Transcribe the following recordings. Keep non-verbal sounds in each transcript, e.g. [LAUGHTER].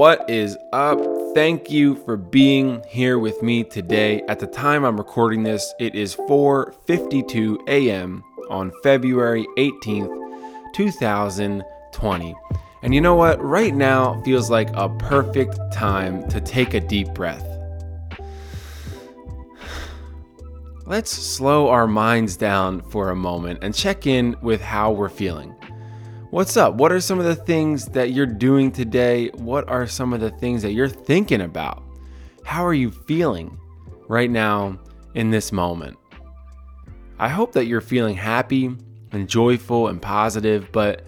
what is up? Thank you for being here with me today. At the time I'm recording this, it is 4:52 a.m. on February 18th, 2020. And you know what? Right now feels like a perfect time to take a deep breath. Let's slow our minds down for a moment and check in with how we're feeling. What's up? What are some of the things that you're doing today? What are some of the things that you're thinking about? How are you feeling right now in this moment? I hope that you're feeling happy and joyful and positive, but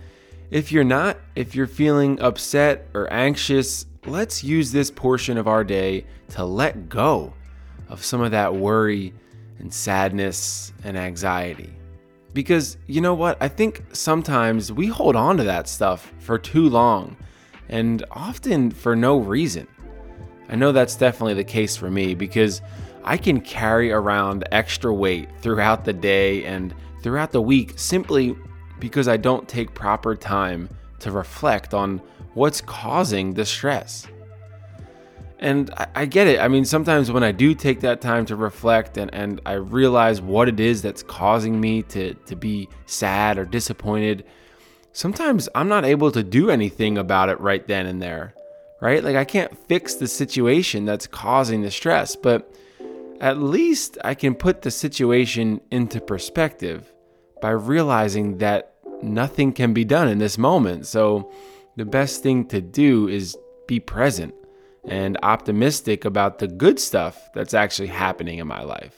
if you're not, if you're feeling upset or anxious, let's use this portion of our day to let go of some of that worry and sadness and anxiety. Because you know what? I think sometimes we hold on to that stuff for too long and often for no reason. I know that's definitely the case for me because I can carry around extra weight throughout the day and throughout the week simply because I don't take proper time to reflect on what's causing the stress. And I, I, get it. I mean, sometimes when I do take that time to reflect and, and I realize what it is that's causing me to, to be sad or disappointed, sometimes I'm not able to do anything about it right then and there, right? Like I can't fix the situation that's causing the stress, but at least I can put the situation into perspective by realizing that nothing can be done in this moment. So the best thing to do is be present and optimistic about the good stuff that's actually happening in my life.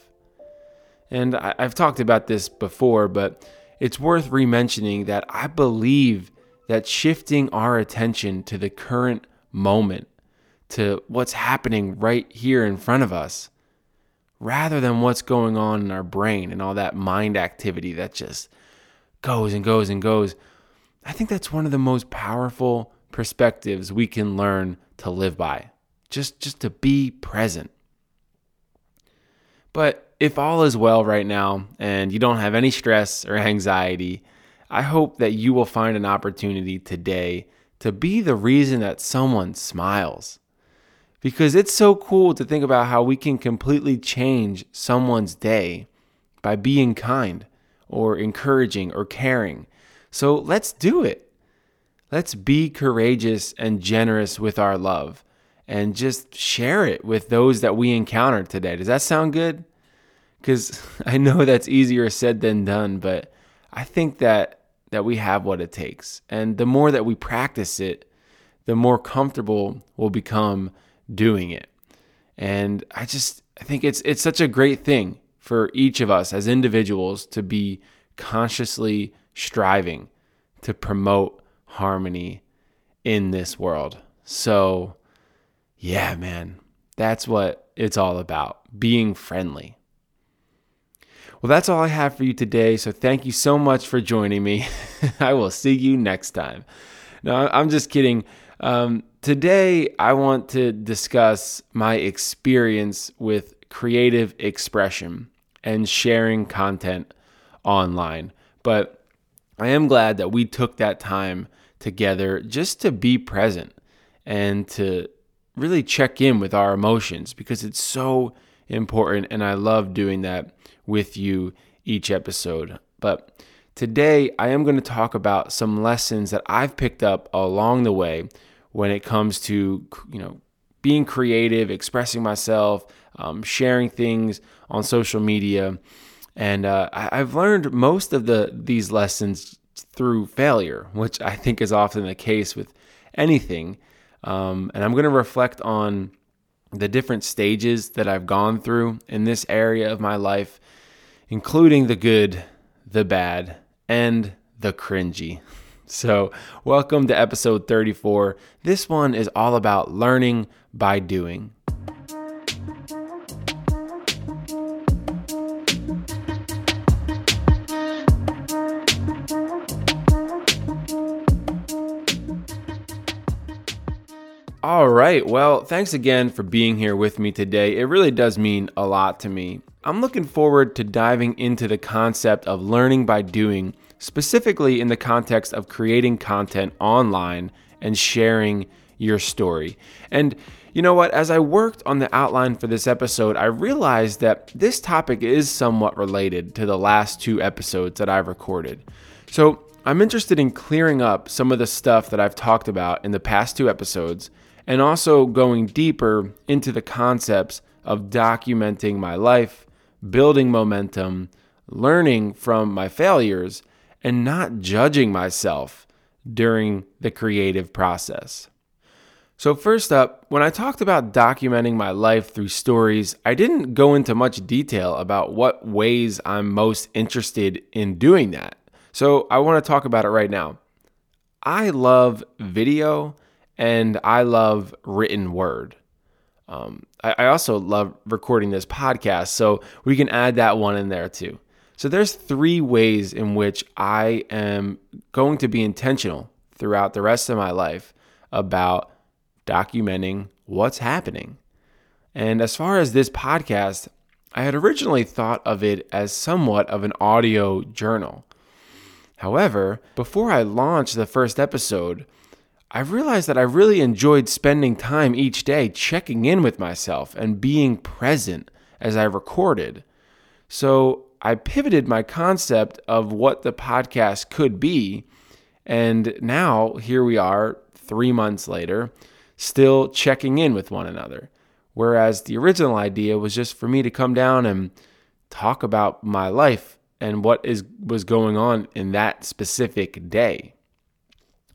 And I, have talked about this before, but it's worth rementioning that I believe that shifting our attention to the current moment, to what's happening right here in front of us, rather than what's going on in our brain and all that mind activity that just goes and goes and goes, I think that's one of the most powerful perspectives we can learn to live by just just to be present. But if all is well right now and you don't have any stress or anxiety, I hope that you will find an opportunity today to be the reason that someone smiles. Because it's so cool to think about how we can completely change someone's day by being kind or encouraging or caring. So let's do it. Let's be courageous and generous with our love and just share it with those that we encounter today. Does that sound good? Because [LAUGHS] I know that's easier said than done, but I think that that we have what it takes, and the more that we practice it, the more comfortable we'll become doing it. And I just I think it's it's such a great thing for each of us as individuals to be consciously striving to promote harmony in this world. So yeah, man, that's what it's all about being friendly. Well, that's all I have for you today. So thank you so much for joining me. [LAUGHS] I will see you next time. No, I'm just kidding. Um, today, I want to discuss my experience with creative expression and sharing content online. But I am glad that we took that time together just to be present and to really check in with our emotions because it's so important. And I love doing that with you each episode. But today, I am going to talk about some lessons that I've picked up along the way when it comes to, you know, being creative, expressing myself, um, sharing things on social media. And uh, I've learned most of the these lessons through failure, which I think is often the case with anything. Um, and I'm going to reflect on the different stages that I've gone through in this area of my life, including the good, the bad, and the cringy. [LAUGHS] So, welcome to episode 34. This one is all about learning by doing. All right. Well, thanks again for being here with me today. It really does mean a lot to me. I'm looking forward to diving into the concept of learning by doing, specifically in the context of creating content online and sharing your story. And you know what? As I worked on the outline for this episode, I realized that this topic is somewhat related to the last two episodes that I've recorded. So I'm interested in clearing up some of the stuff that I've talked about in the past two episodes and also going deeper into the concepts of documenting my life, building momentum, learning from my failures, and not judging myself during the creative process. So, first up, when I talked about documenting my life through stories, I didn't go into much detail about what ways I'm most interested in doing that. So, I want to talk about it right now. I love video and I love written word. Um, I, I also love recording this podcast, so we can add that one in there too. So, there's three ways in which I am going to be intentional throughout the rest of my life about documenting what's happening. And as far as this podcast, I had originally thought of it as somewhat of an audio journal. However, before I launched the first episode, I realized that I really enjoyed spending time each day checking in with myself and being present as I recorded. So I pivoted my concept of what the podcast could be. And now here we are, three months later, still checking in with one another. Whereas the original idea was just for me to come down and talk about my life and what is was going on in that specific day.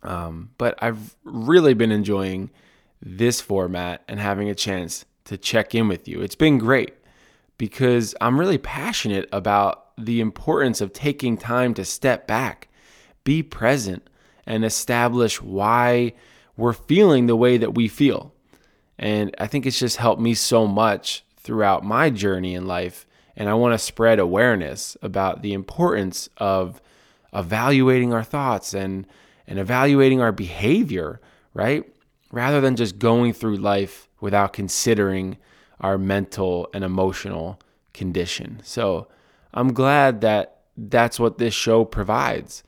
Um, but I've really been enjoying this format and having a chance to check in with you. It's been great because I'm really passionate about the importance of taking time to step back, be present, and establish why we're feeling the way that we feel. And I think it's just helped me so much throughout my journey in life. And I want to spread awareness about the importance of evaluating our thoughts and, and evaluating our behavior, right? Rather than just going through life without considering our mental and emotional condition. So I'm glad that that's what this show provides,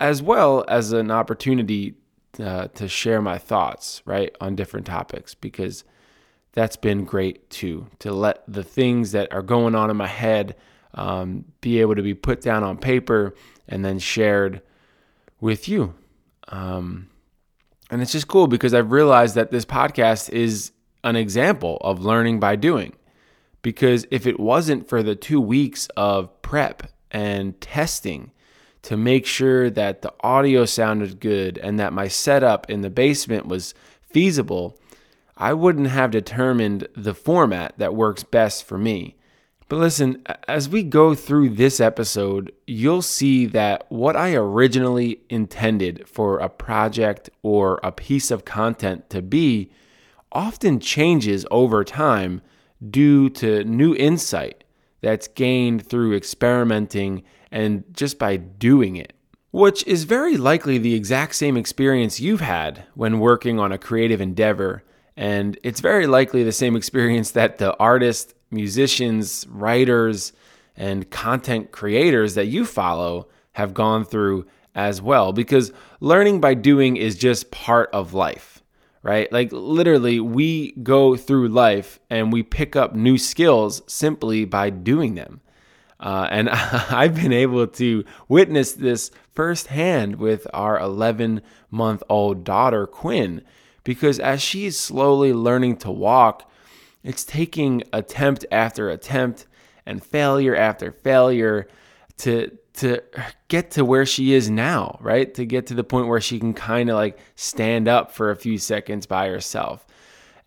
as well as an opportunity uh, to share my thoughts, right, on different topics because that's been great too. To let the things that are going on in my head um, be able to be put down on paper and then shared with you. Um, and it's just cool because I've realized that this podcast is an example of learning by doing. Because if it wasn't for the two weeks of prep and testing to make sure that the audio sounded good and that my setup in the basement was feasible, I wouldn't have determined the format that works best for me. But listen, as we go through this episode, you'll see that what I originally intended for a project or a piece of content to be often changes over time due to new insight that's gained through experimenting and just by doing it, which is very likely the exact same experience you've had when working on a creative endeavor. And it's very likely the same experience that the artists, musicians, writers, and content creators that you follow have gone through as well. Because learning by doing is just part of life right? Like literally, we go through life and we pick up new skills simply by doing them. Uh, and [LAUGHS] I've been able to witness this firsthand with our 11 month old daughter, Quinn, because as she is slowly learning to walk, it's taking attempt after attempt and failure after failure to to get to where she is now, right? To get to the point where she can kind of like stand up for a few seconds by herself.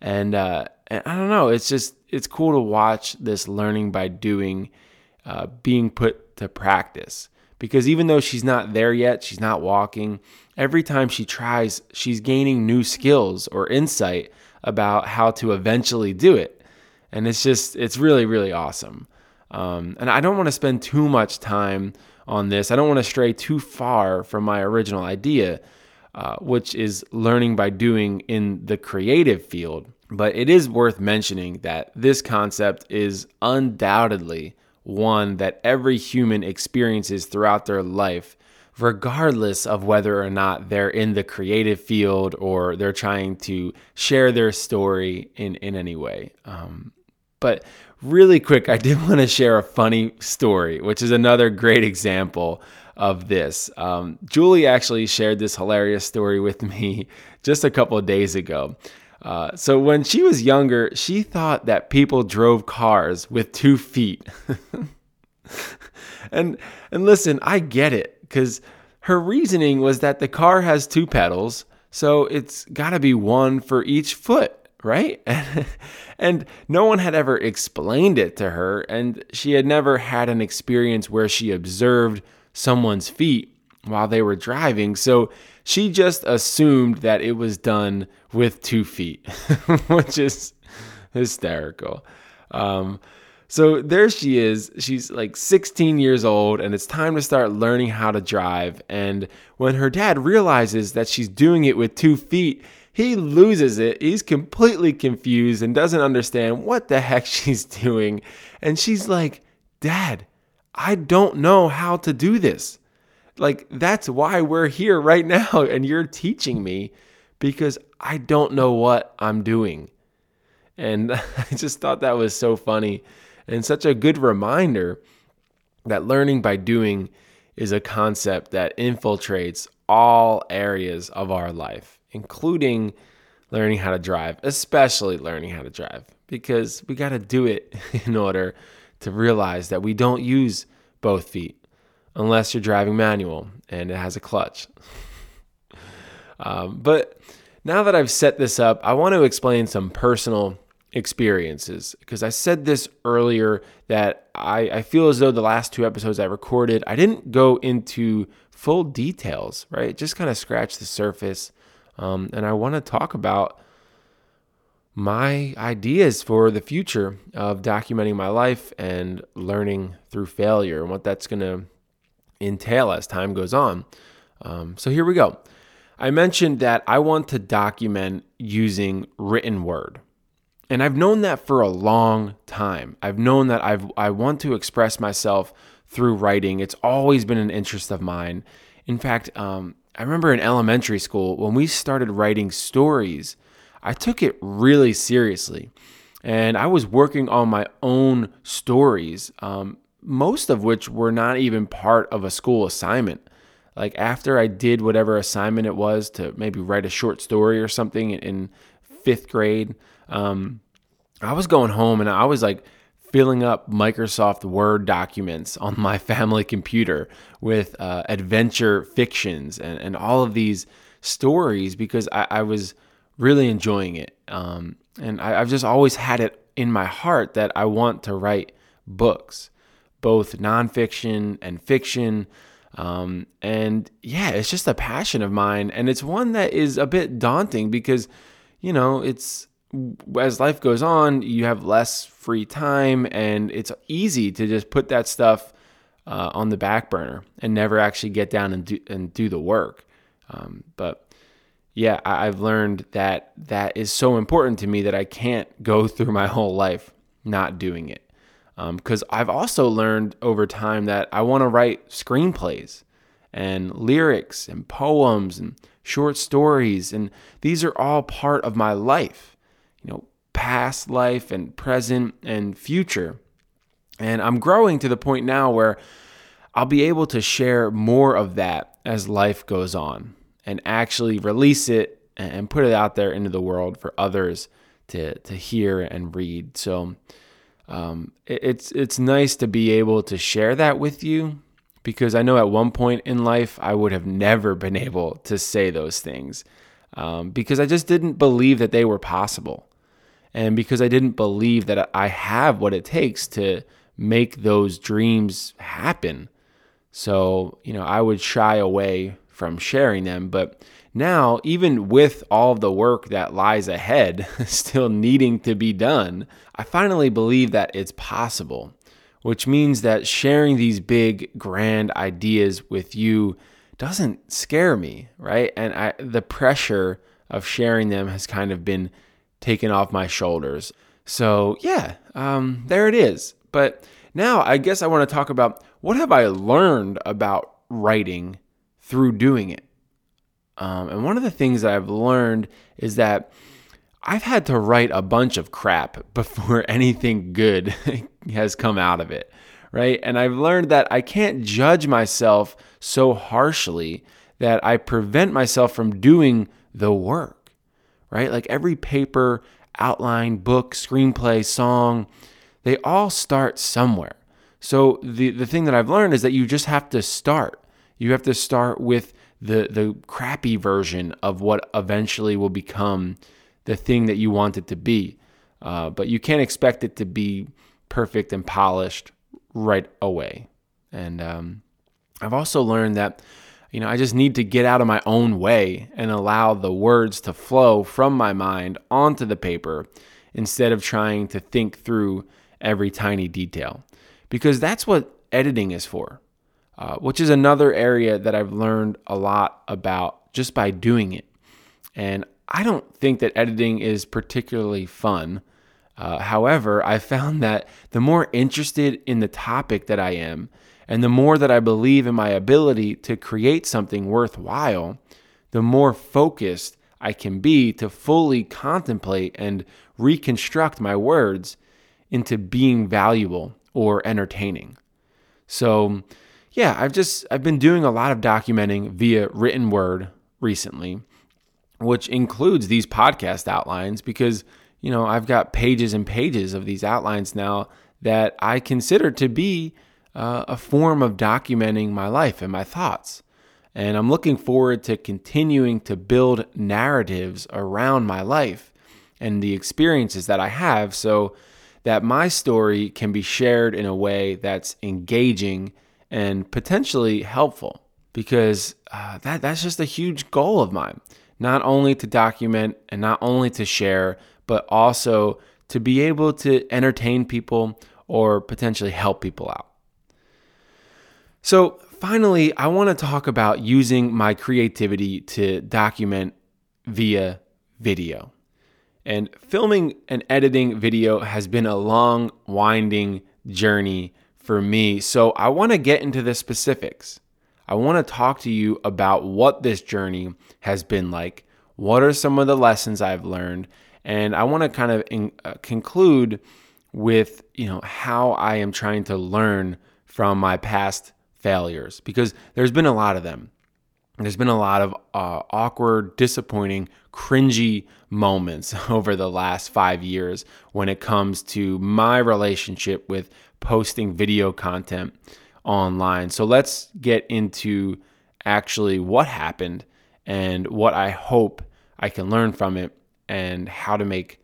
And, uh, and I don't know, it's just, it's cool to watch this learning by doing uh, being put to practice. Because even though she's not there yet, she's not walking, every time she tries, she's gaining new skills or insight about how to eventually do it. And it's just, it's really, really awesome. Um, and I don't want to spend too much time on this. I don't want to stray too far from my original idea, uh, which is learning by doing in the creative field. But it is worth mentioning that this concept is undoubtedly one that every human experiences throughout their life regardless of whether or not they're in the creative field or they're trying to share their story in, in any way. Um, but really quick, I did [LAUGHS] want to share a funny story, which is another great example of this. Um, Julie actually shared this hilarious story with [LAUGHS] me just a couple days ago. Uh, so when she was younger, she thought that people drove cars with two feet. [LAUGHS] and and listen, I get it because her reasoning was that the car has two pedals, so it's got to be one for each foot, right? [LAUGHS] and no one had ever explained it to her, and she had never had an experience where she observed someone's feet while they were driving. So she just assumed that it was done with two feet, [LAUGHS] which is hysterical. Um, so there she is. She's like 16 years old, and it's time to start learning how to drive. And when her dad realizes that she's doing it with two feet, he loses it. He's completely confused and doesn't understand what the heck [LAUGHS] she's doing. And she's like, Dad, I don't know how to do this. Like, that's why we're here right [LAUGHS] now, and you're teaching me because I don't know what I'm doing. And [LAUGHS] I just thought that was so funny and such a good reminder that learning by doing is a concept that infiltrates all areas of our life, including learning how to drive, especially learning how to drive, because we got to do it [LAUGHS] in order to realize that we don't use both feet unless you're driving manual and it has a clutch. [LAUGHS] um, but now that I've set this up, I want to explain some personal experiences because I said this earlier that I, I feel as though the last two episodes I recorded, I didn't go into full details, right? Just kind of scratch the surface. Um, and I want to talk about my ideas for the future of documenting my life and learning through failure and what that's going to entail as time goes on. Um, so here we go. I mentioned that I want to document using written word. And I've known that for a long time. I've known that I've I want to express myself through writing. It's always been an interest of mine. In fact, um, I remember in elementary school when we started writing stories, I took it really seriously. And I was working on my own stories, um, most of which were not even part of a school assignment. Like after I did whatever assignment it was to maybe write a short story or something in fifth grade, um, I was going home and I was like filling up Microsoft Word documents on my [LAUGHS] family computer with uh, adventure fictions and, and all of these stories because I, I was really enjoying it. Um, and I, I've just always had it in my heart that I want to write books, both nonfiction and fiction. Um, and yeah, it's just a passion of mine. And it's one that is a bit daunting because, you know, it's as life goes on, you have less free time, and it's easy to just put that stuff uh, on the back burner and never actually get down and do and do the work. Um, but yeah, I, have learned that that is so important to me that I can't go through my [LAUGHS] whole life not doing it. Because um, I've also learned over time that I want to write screenplays and lyrics and poems and short stories, and these are all part of my life you know, past life and present and future. And I'm growing to the point now where I'll be able to share more of that as life goes on and actually release it and put it out there into the world for others to, to hear and read. So um, it's it's nice to be able to share that with you because I know at one point in life I would have never been able to say those things um, because I just didn't believe that they were possible and because I didn't believe that I have what it takes to make those dreams happen. So, you know, I would shy away from sharing them. But now, even with all the work that lies ahead [LAUGHS] still needing to be done, I finally believe that it's possible, which means that sharing these big, grand ideas with you doesn't scare me, right? And I, the pressure of sharing them has kind of been taken off my shoulders. So, yeah, um, there it is. But now I guess I want to talk about what have I learned about writing through doing it. Um, and one of the things that I've learned is that I've had to write a bunch of crap [LAUGHS] before anything good [LAUGHS] has come out of it, right? And I've learned that I can't judge myself so harshly that I prevent myself from doing the work, right? Like every paper, outline, book, screenplay, song, they all start somewhere. So the, the thing that I've learned is that you just have to start. You have to start with the the crappy version of what eventually will become the thing that you want it to be. Uh, but you can't expect it to be perfect and polished right away. And um, I've also learned that you know I just need to get out of my own way and allow the words to flow from my mind onto the paper instead of trying to think through every tiny detail because that's what editing is for uh, which is another area that I've learned a lot about just by doing it. And I don't think that editing is particularly fun. Uh, however, I found that the more interested in the topic that I am, and the more that I believe in my ability to create something worthwhile, the more focused I can be to fully contemplate and reconstruct my words into being valuable or entertaining. So, yeah, I've just I've been doing a lot of documenting via written word recently, which includes these podcast outlines because, you know, I've got pages and pages of these outlines now that I consider to be uh, a form of documenting my life and my thoughts. And I'm looking forward to continuing to build narratives around my life and the experiences that I have so that my story can be shared in a way that's engaging and potentially helpful because uh, that, that's just a huge goal of mine. Not only to document and not only to share, but also to be able to entertain people or potentially help people out. So, finally, I want to talk about using my creativity to document via video. And filming and editing video has been a long, winding journey for me. So I want to get into the specifics. I want to talk to you about what this journey has been like. What are some of the lessons I've learned? And I want to kind of in, uh, conclude with, you know, how I am trying to learn from my past failures because there's been a lot of them. There's been a lot of uh, awkward, disappointing, cringy moments [LAUGHS] over the last five years when it comes to my relationship with posting video content online. So let's get into actually what happened and what I hope I can learn from it and how to make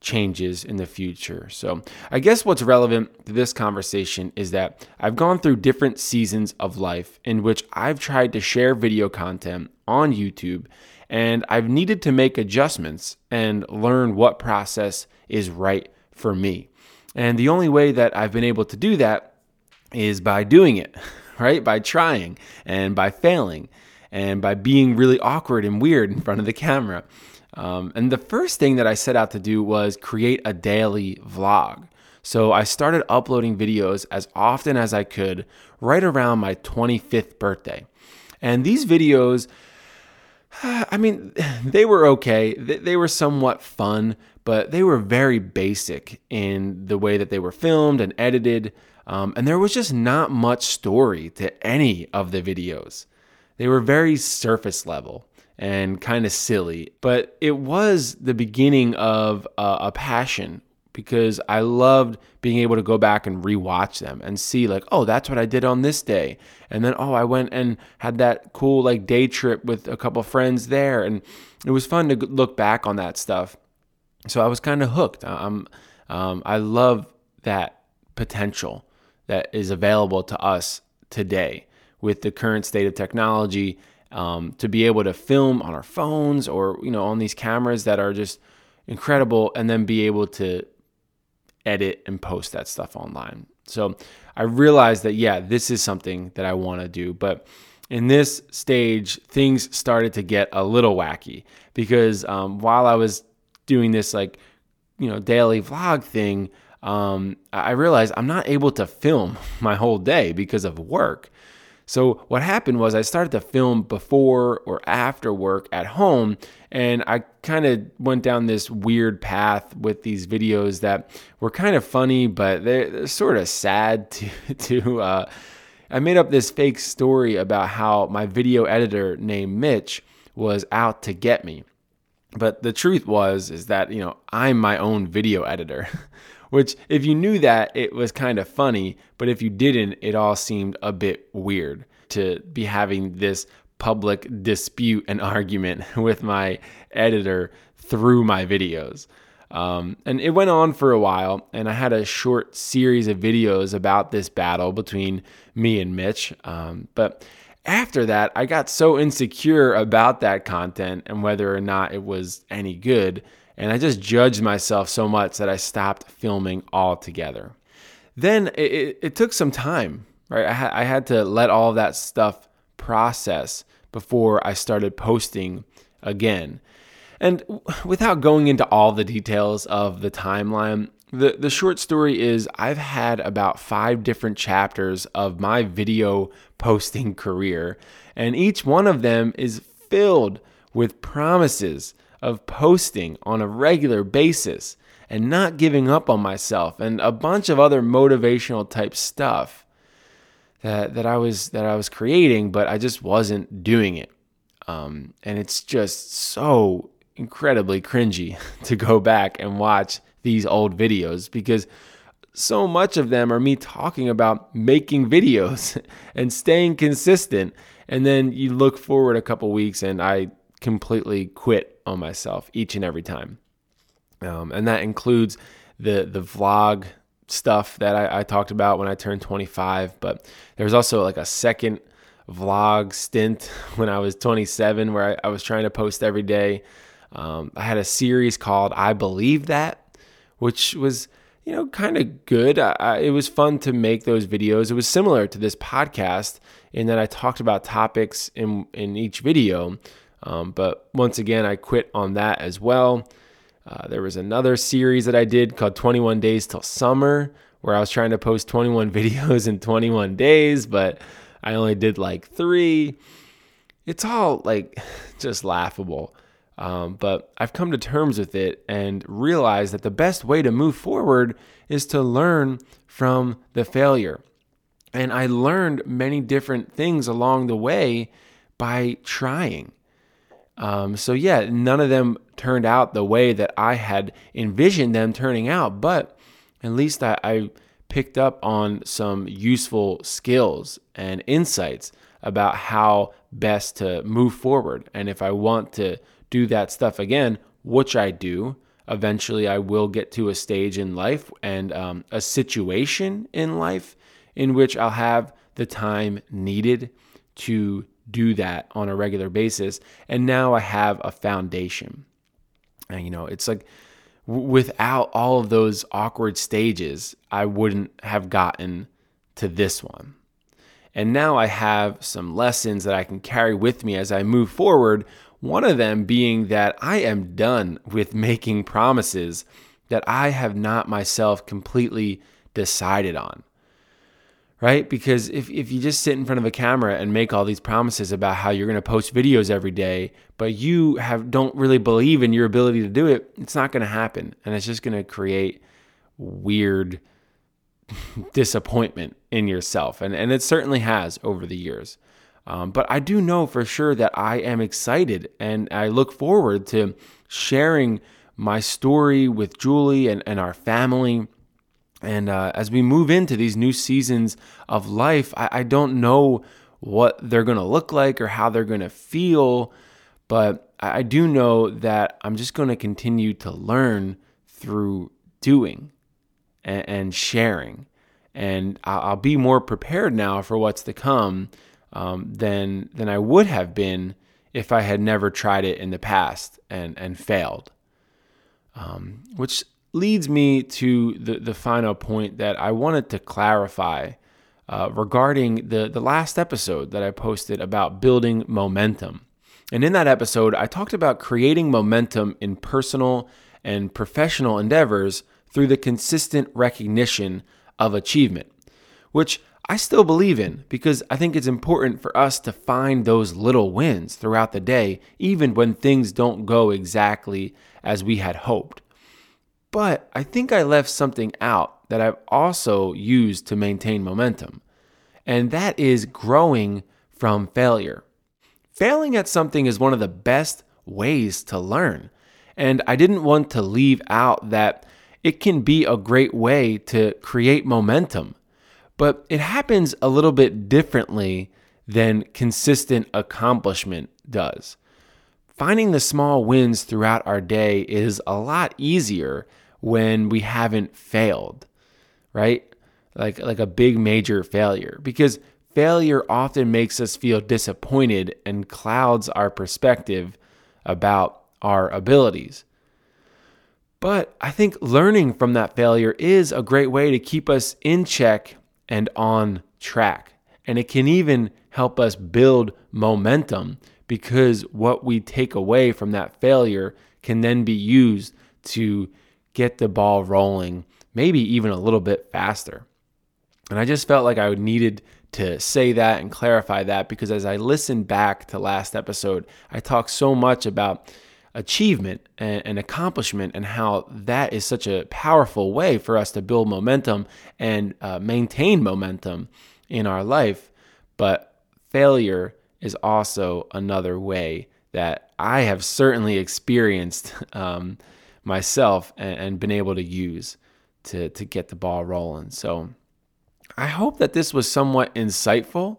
changes in the future. So, I guess what's relevant to this conversation is that I've gone through different seasons of life in which I've tried to share video content on YouTube and I've needed to make adjustments and learn what process is right for me. And the only way that I've been able to do that is by doing it, [LAUGHS] right? By trying and by failing and by being really awkward and weird in front of the camera. Um, and the first thing that I set out to do was create a daily vlog. So I started uploading videos as often as I could right around my 25th birthday. And these videos, [SIGHS] I mean, [SIGHS] they were okay. They were somewhat fun, but they were very basic in the way that they were filmed and edited. Um, and there was just not much story to any of the videos. They were very surface level and kind of silly, but it was the beginning of uh, a passion because I loved being able to go back and rewatch them and see like, oh, that's what I did on this day. And then oh, I went and had that cool like day trip with a couple friends there and it was fun to look back on that stuff so I was kind of hooked. I'm, um, I love that potential that is available to us today with the current state of technology um, to be able to film on our phones or you know on these cameras that are just incredible, and then be able to edit and post that stuff online. So I realized that yeah, this is something that I want to do, but in this stage, things started to get a little wacky because um, while I was doing this like you know daily vlog thing um, i realized i'm not able to film [LAUGHS] my whole day because of work So, what happened was I started to film before or after work at home, and I kind of went down this weird path with these videos that were kind of funny, but they're, they're sort of sad [LAUGHS] to, to uh, I made up this fake story about how my video editor named Mitch was out to get me. But the truth was is that, you know, I'm my own video editor. [LAUGHS] Which if you knew that, it was kind of funny, but if you didn't, it all seemed a bit weird to be having this public dispute and [LAUGHS] argument with my editor through my videos. Um, and it went on for a while, and I had a short series of videos about this battle between me and Mitch. Um, but after that, I got so insecure about that content and whether or not it was any good. And I just judged myself so much that I stopped filming altogether. Then it, it, it took some time, right? I, ha- I had to let all that stuff process before I started posting again. And without going into all the details of the timeline, the, the short story is I've had about five different chapters of my video posting career, and each one of them is filled with promises of posting on a regular basis and not giving up on myself and a bunch of other motivational type stuff that, that I was that I was creating, but I just wasn't doing it. Um, and it's just so incredibly cringy [LAUGHS] to go back and watch these old videos because so much of them are me talking about making videos [LAUGHS] and staying consistent. And then you look forward a couple weeks and I completely quit on myself each and every time. Um, and that includes the the vlog stuff that I, I, talked about when I turned 25. But there's also like a second vlog stint [LAUGHS] when I was 27 where I, I was trying to post every day. Um, I had a series called I Believe That, which was, you know, kind of good. I, I, it was fun to make those videos. It was similar to this podcast in that I talked about topics in, in each video. Um, but once again, I quit on that as well. Uh, there was another series that I did called 21 Days Till Summer, where I was trying to post 21 [LAUGHS] videos in 21 days, but I only did like three. It's all like [LAUGHS] just laughable. Um, but I've come to terms with it and realized that the best way to move forward is to learn from the failure. And I learned many different things along the way by trying. Um, so, yeah, none of them turned out the way that I had envisioned them turning out, but at least I, I picked up on some useful skills and insights about how best to move forward. And if I want to do that stuff again, which I do. Eventually, I will get to a stage in life and um, a situation in life in which I'll have the time needed to do that on a regular basis. And now I have a foundation. And, you know, it's like w- without all of those awkward stages, I wouldn't have gotten to this one. And now I have some lessons that I can carry with me as I move forward, one of them being that I am done with [LAUGHS] making promises that I have not myself completely decided on. Right? Because if, if you just sit in front of a camera and make all these promises about how you're going to post videos every day, but you have don't really believe in your ability to do it, it's not going to happen. And it's just going to create weird [LAUGHS] disappointment in yourself. And, and it certainly has over the years. Um, but I do know for sure that I am excited and I look forward to sharing my story with Julie and, and our family. And uh, as we move into these new seasons of life, I, I don't know what they're going to look like or how they're going to feel, but I do know that I'm just going to continue to learn through doing and, and sharing. And I'll, I'll be more prepared now for what's to come um, than than I would have been if I had never tried it in the past and and failed. Um, which leads me to the the final point that I wanted to clarify uh, regarding the the last episode that I posted about building momentum. And in that episode, I talked about creating momentum in personal and professional endeavors through the consistent recognition of achievement, which I still believe in because I think it's important for us to find those little wins throughout the day, even when things don't go exactly as we had hoped. But I think I left something out that I've also used to maintain momentum, and that is growing from failure. Failing at something is one of the best ways to learn. And I didn't want to leave out that it can be a great way to create momentum but it happens a little bit differently than consistent accomplishment does. Finding the small wins throughout our day is a lot easier when we haven't failed, right? Like like a big major failure because failure often makes us feel disappointed and clouds our perspective about our abilities. But I think learning from that failure is a great way to keep us in check and on track. And it can even help us build momentum because what we take away from that failure can then be used to get the ball rolling, maybe even a little bit faster. And I just felt like I needed to say that and clarify that because as I listened back to last episode, I talked so much about achievement and, accomplishment and how that is such a powerful way for us to build momentum and uh, maintain momentum in our life. But failure is also another way that I have certainly experienced [LAUGHS] um, myself and, and been able to use to, to get the ball rolling. So I hope that this was somewhat insightful.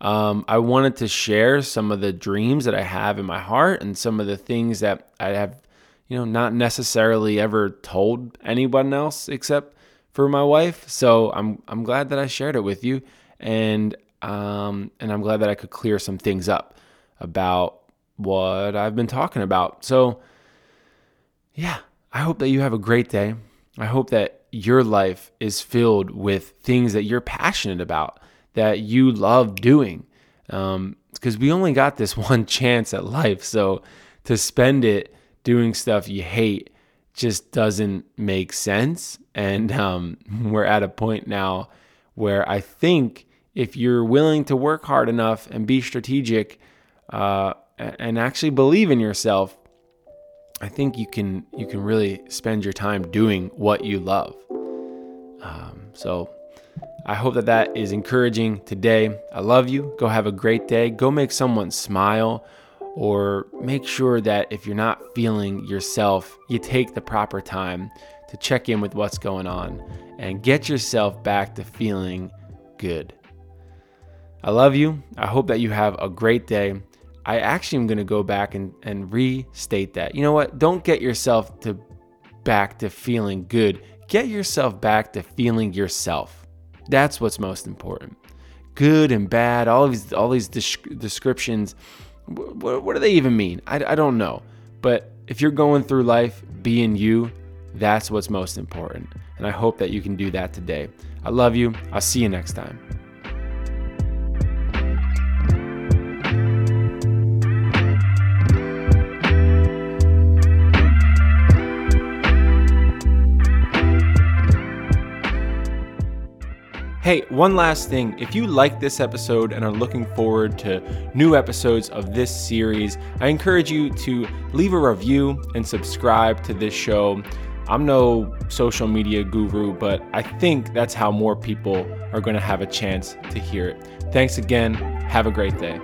Um, I wanted to share some of the dreams that I have in my heart and some of the things that I have, you know, not necessarily ever told anyone else except for my wife. So I'm I'm glad that I shared it with you, and um, and I'm glad that I could clear some things up about what I've been talking about. So yeah, I hope that you have a great day. I hope that your life is filled with things that you're passionate about that you love doing. Um, because we only got this [LAUGHS] one chance at life. So to spend it doing stuff you hate just doesn't make sense. And um, [LAUGHS] we're at a point now where I think if you're willing to work hard enough and be strategic uh, and actually believe in yourself, I think you can you can really spend your time doing what you love. Um, so I hope that that is encouraging today. I love you. Go have a great day. Go make someone smile or make sure that if you're not feeling yourself, you take the proper time to check in with what's going on and get yourself back to feeling good. I love you. I hope that you have a great day. I actually am going to go back and, and restate that. You know what? Don't get yourself to back to feeling good. Get yourself back to feeling yourself. That's what's most important. Good and bad, all these all these descriptions. What, what do they even mean? I, I don't know. But if you're going through life being you, that's what's most important. And I hope that you can do that today. I love you. I'll see you next time. Hey, one last thing. If you like this episode and are looking forward to new episodes of this series, I encourage you to leave a review and subscribe to this show. I'm no social media guru, but I think that's how more people are going to have a chance to hear it. Thanks again. Have a great day.